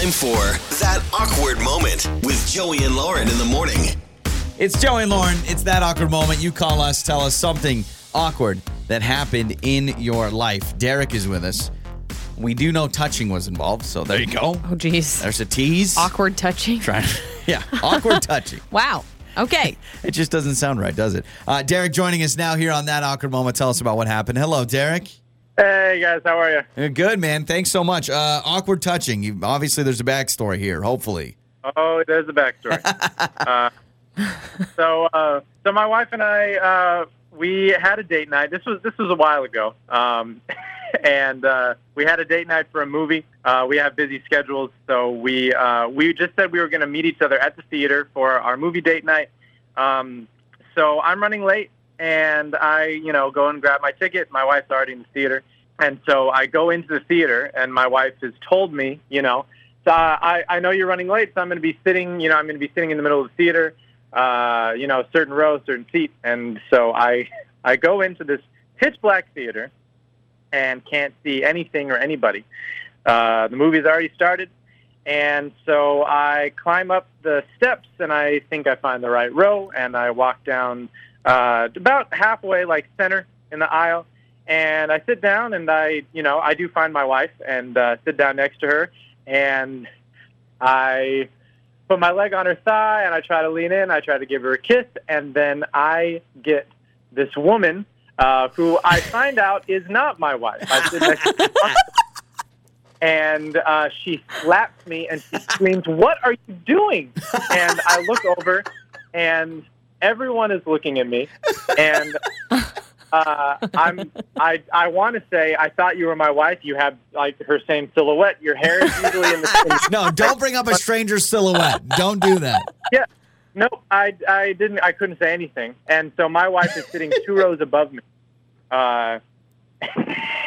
Time for that awkward moment with Joey and Lauren in the morning. It's Joey and Lauren. It's that awkward moment. You call us, tell us something awkward that happened in your life. Derek is with us. We do know touching was involved, so there you go. Oh, geez. There's a tease. Awkward touching. Trying, yeah, awkward touching. Wow. Okay. It just doesn't sound right, does it? Uh, Derek joining us now here on that awkward moment. Tell us about what happened. Hello, Derek. Hey guys, how are you? Uh, Good man. Thanks so much. Uh, awkward touching. You, obviously, there's a backstory here. Hopefully. Oh, there's a backstory. uh, so, uh, so my wife and I, uh, we had a date night. This was this was a while ago, um, and uh, we had a date night for a movie. Uh, we have busy schedules, so we uh, we just said we were going to meet each other at the theater for our movie date night. Um, so I'm running late, and I, you know, go and grab my ticket. My wife's already in the theater, and so I go into the theater, and my wife has told me, you know, so I, I know you're running late, so I'm going to be sitting, you know, I'm going to be sitting in the middle of the theater, uh, you know, certain row, certain seat, and so I, I go into this pitch black theater, and can't see anything or anybody. Uh, the movie's already started, and so I climb up the steps, and I think I find the right row, and I walk down uh, about halfway, like center in the aisle, and I sit down, and I, you know, I do find my wife, and uh, sit down next to her, and I put my leg on her thigh, and I try to lean in, I try to give her a kiss, and then I get this woman uh, who I find out is not my wife. I sit next to her, and uh, she slaps me and she screams, "What are you doing?" And I look over, and everyone is looking at me, and uh, I'm I I want to say I thought you were my wife. You have like her same silhouette. Your hair is usually in the, in No, don't bring up a stranger's silhouette. Don't do that. yeah. No, I I didn't. I couldn't say anything, and so my wife is sitting two rows above me. Uh,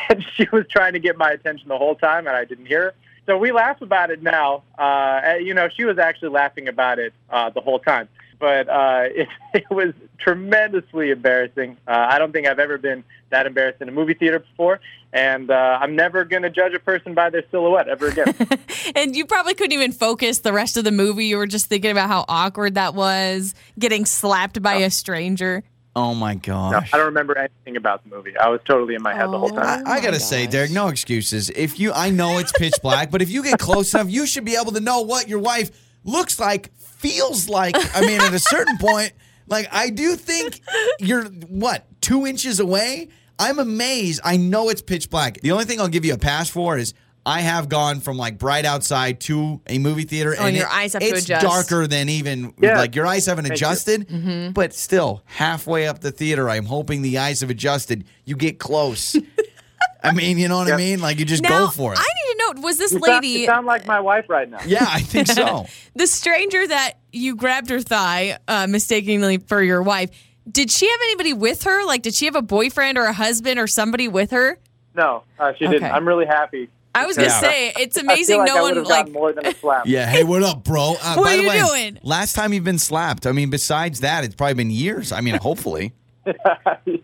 and she was trying to get my attention the whole time, and I didn't hear her. So we laugh about it now. Uh, you know, she was actually laughing about it uh, the whole time, but uh, it, it was tremendously embarrassing. Uh, I don't think I've ever been that embarrassed in a movie theater before, and uh, I'm never going to judge a person by their silhouette ever again. and you probably couldn't even focus the rest of the movie. You were just thinking about how awkward that was, getting slapped by a stranger. Oh my No, gosh. I don't remember anything about the movie. I was totally in my head the whole Oh. time. I, I gotta my say. Derek, no excuses. If you, I know it's pitch black, but if you get close enough, you should be able to know what your wife looks like, feels like. I mean, at a certain point, like I do think you're what two inches away. I'm amazed. I know it's pitch black. The only thing I'll give you a pass for is. I have gone from like bright outside to a movie theater, Oh, and your eyes have to it's adjust. darker than even Yeah. like your eyes haven't adjusted. Mm-hmm. But still, halfway up the theater, I'm hoping the eyes have adjusted. You get close. I mean, you know what I mean? Like you just now, go for it. I need to know was this You sound, lady, you sound like my wife right now. yeah, I think so. the stranger that you grabbed her thigh uh, mistakenly for your wife, did she have anybody with her? Like, did she have a boyfriend or a husband or somebody with her? No, uh, she didn't. Okay. I'm really happy. I was gonna Yeah. say it's I feel amazing like no I one like more than a slap. yeah. Hey, what up, bro? Uh, What by are the you way, doing? last time you've been slapped. I mean, besides that, it's probably been years. I mean, hopefully.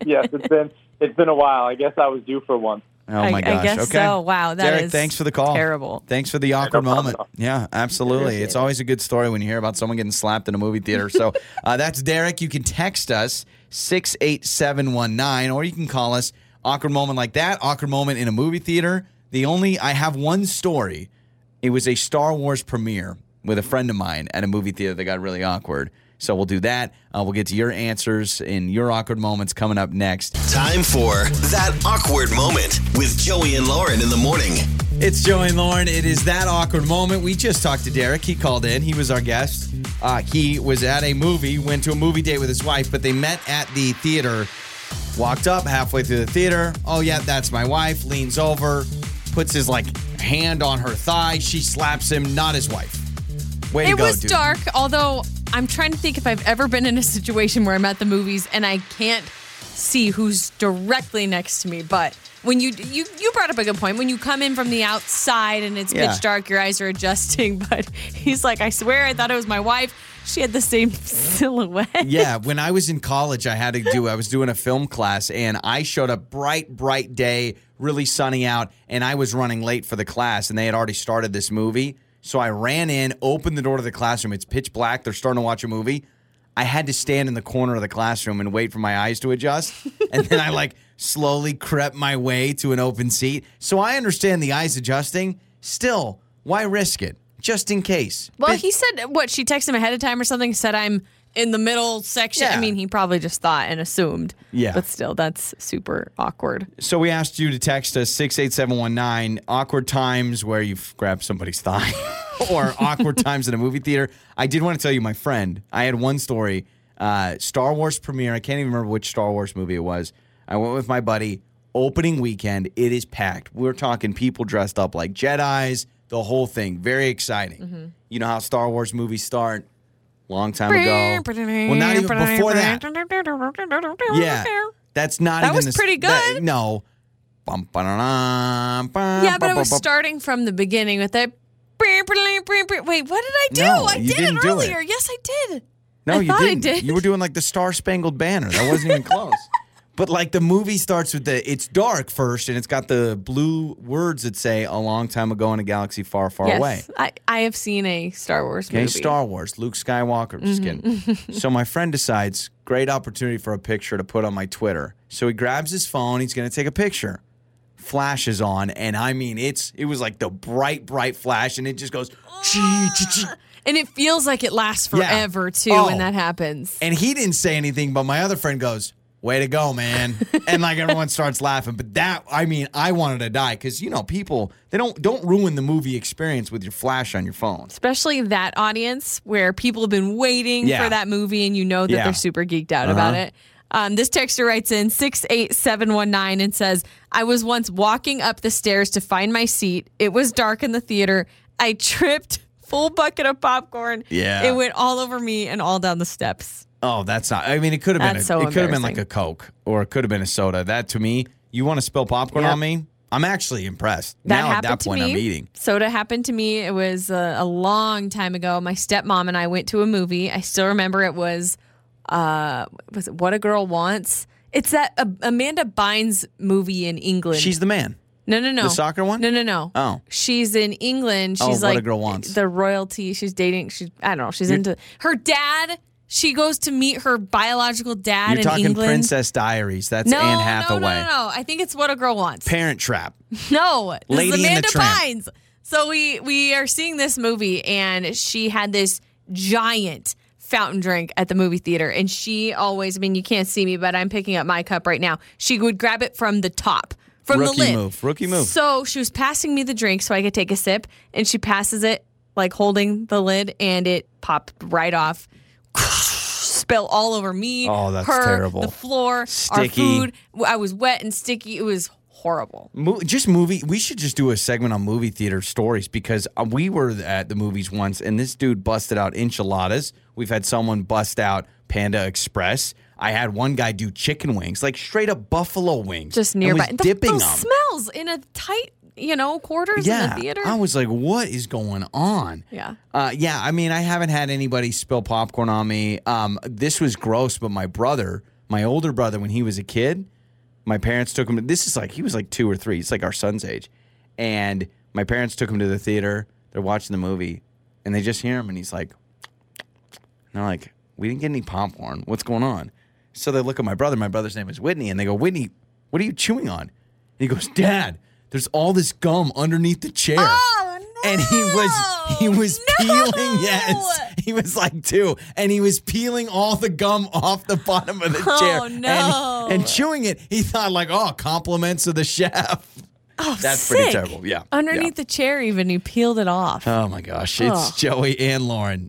yes, it's been it's been a while. I guess I was due for one. Oh I- my I gosh. guess okay. so. Wow, that Derek, is thanks for the call. terrible. Thanks for the awkward problem moment. Yeah, absolutely. It's always a good story when you hear about someone getting slapped in a movie theater. So uh, that's Derek. You can text us 68719 or you can call us awkward moment like that, awkward moment in a movie theater. The only I have one story. It was a Star Wars premiere with a friend of mine at a movie theater that got really awkward. So we'll do that. Uh, we'll get to your answers in your awkward moments coming up next. Time for that awkward moment with Joey and Lauren in the morning. It's Joey and Lauren. It is that awkward moment. We just talked to Derek. He called in. He was our guest. Uh, he was at a movie, went to a movie date with his wife, but they met at the theater. Walked up halfway through the theater. Oh yeah, that's my wife. Leans over, puts his like hand on her thigh. She slaps him. Not his wife. Way to It go, was dude. dark, although I'm trying to think if I've ever been in a situation where I'm at the movies and I can't see who's directly next to me. But when you you you brought up a good point. When you come in from the outside and it's Yeah. pitch dark, your eyes are adjusting. But he's like, I swear, I thought it was my wife. She had the same silhouette. yeah, when I was in college, I had to do. I was doing a film class, and I showed up bright, bright day, really sunny out, and I was running late for the class, and they had already started this movie. So I ran in, opened the door to the classroom. It's pitch black. They're starting to watch a movie. I had to stand in the corner of the classroom and wait for my eyes to adjust. and then I like slowly crept my way to an open seat. So I understand the eyes adjusting. Still, why risk it? Just in case. Well, Bit- he said what she texted him ahead of time or something. Said I'm in the middle section. I mean, he probably just thought and assumed. Yeah. But still, that's super awkward. So we asked you to text us 68719 awkward times where you've grabbed somebody's thigh or awkward times in a movie theater. I did want to tell you my friend. I had one story. Uh, Star Wars premiere. I can't even remember which Star Wars movie it was. I went with my buddy. Opening weekend, it is packed. We're talking people dressed up like Jedi's, the whole thing. Very exciting. You know how Star Wars movies start? Long time ago. Well, not even before that. Yeah, that's not That even was the pretty that- good. no. Ba-da-dum, bum, Yeah, but it was starting from the beginning with that. Wait, what did I do? No, I did it do it. earlier. Yes, I did. No, I you didn't. did. You were doing like the Star Spangled Banner. That wasn't even close. But like the movie starts with the it's dark first, and it's got the blue words that say "a long time ago in a galaxy far, far yes, away." I, I have seen a Star Wars Okay, movie. Star Wars, Luke Skywalker. Just Mm-hmm. kidding. so my friend decides, great opportunity for a picture to put on my Twitter. So he grabs his phone. He's going to take a picture. Flashes on, and I mean, it's it was like the bright, bright flash, and it just goes. chee. and it feels like it lasts Yeah. forever too Oh. when that happens. And he didn't say anything, but my other friend goes, "Way to go, man!" and like everyone starts laughing. But that, I mean, I wanted to die because you know people they don't don't ruin the movie experience with your flash on your phone. Especially that audience where people have been waiting Yeah. for that movie and you know that Yeah. they're super geeked out about Uh-huh. it. Um, this texter writes in 68719 and says, I was once walking up the stairs to find my seat. It was dark in the theater. I tripped, full bucket of popcorn. Yeah. It went all over me and all down the steps. Oh, that's not. I mean, it could have been. A, so it could have been like a Coke or it could have been a soda. That to me, you want to spill popcorn Yep. on me? I'm actually impressed. That now at that point, me. I'm eating. Soda happened to me. It was a, a long time ago. My stepmom and I went to a movie. I still remember it was, uh, was it What a Girl Wants? It's that uh, Amanda Bynes movie in England. She's the man. no, no, no. the soccer one? No, no, no. Oh. She's in England. Oh, She's What a Girl Wants. the royalty. She's dating. She's I don't know. She's You're- into her dad. She goes to meet her biological dad You're in talking England. Princess Diaries. That's no, Anne Hathaway. no, no, no. I think it's What a Girl Wants. Parent Trap. No, this Lady is Amanda. Bynes. So we we are seeing this movie, and she had this giant fountain drink at the movie theater, and she always. I mean, you can't see me, but I'm picking up my cup right now. She would grab it from the top. From Rookie the lid. move. Rookie move. So she was passing me the drink so I could take a sip, and she passes it like holding the lid, and it popped right off. Spill all over me. Oh, that's her, terrible. The floor, Sticky. our food. I was wet and sticky. It was horrible. Mo- just movie. We should just do a segment on movie theater stories because uh, we were at the movies once, and this dude busted out enchiladas. We've had someone bust out Panda Express. I had one guy do chicken wings, like straight up buffalo wings, just and nearby. was The- dipping those them. smells in a tight, you know, quarters in yeah, the theater. I was like, "What is going on?" Yeah. uh, yeah. I mean, I haven't had anybody spill popcorn on me. Um, this was gross, but my brother, my older brother, when he was a kid, my parents took him. To, this is like he was like two or three. It's like our son's age, and my parents took him to the theater. They're watching the movie, and they just hear him, and he's like, and they're like, "We didn't get any popcorn. What's going on?" So they look at my brother. My brother's name is Whitney, and they go, "Whitney, what are you chewing on?" And he goes, "Dad, there's all this gum underneath the chair." Oh, And he was he was No! peeling. Yes, he was like two, and he was peeling all the gum off the bottom of the Oh, chair and- no. and, chewing it. He thought like, "Oh, compliments of the chef." Oh, That's pretty terrible. Yeah, Underneath yeah. the chair, even he peeled it off. Oh my gosh, it's Oh. Joey and Lauren.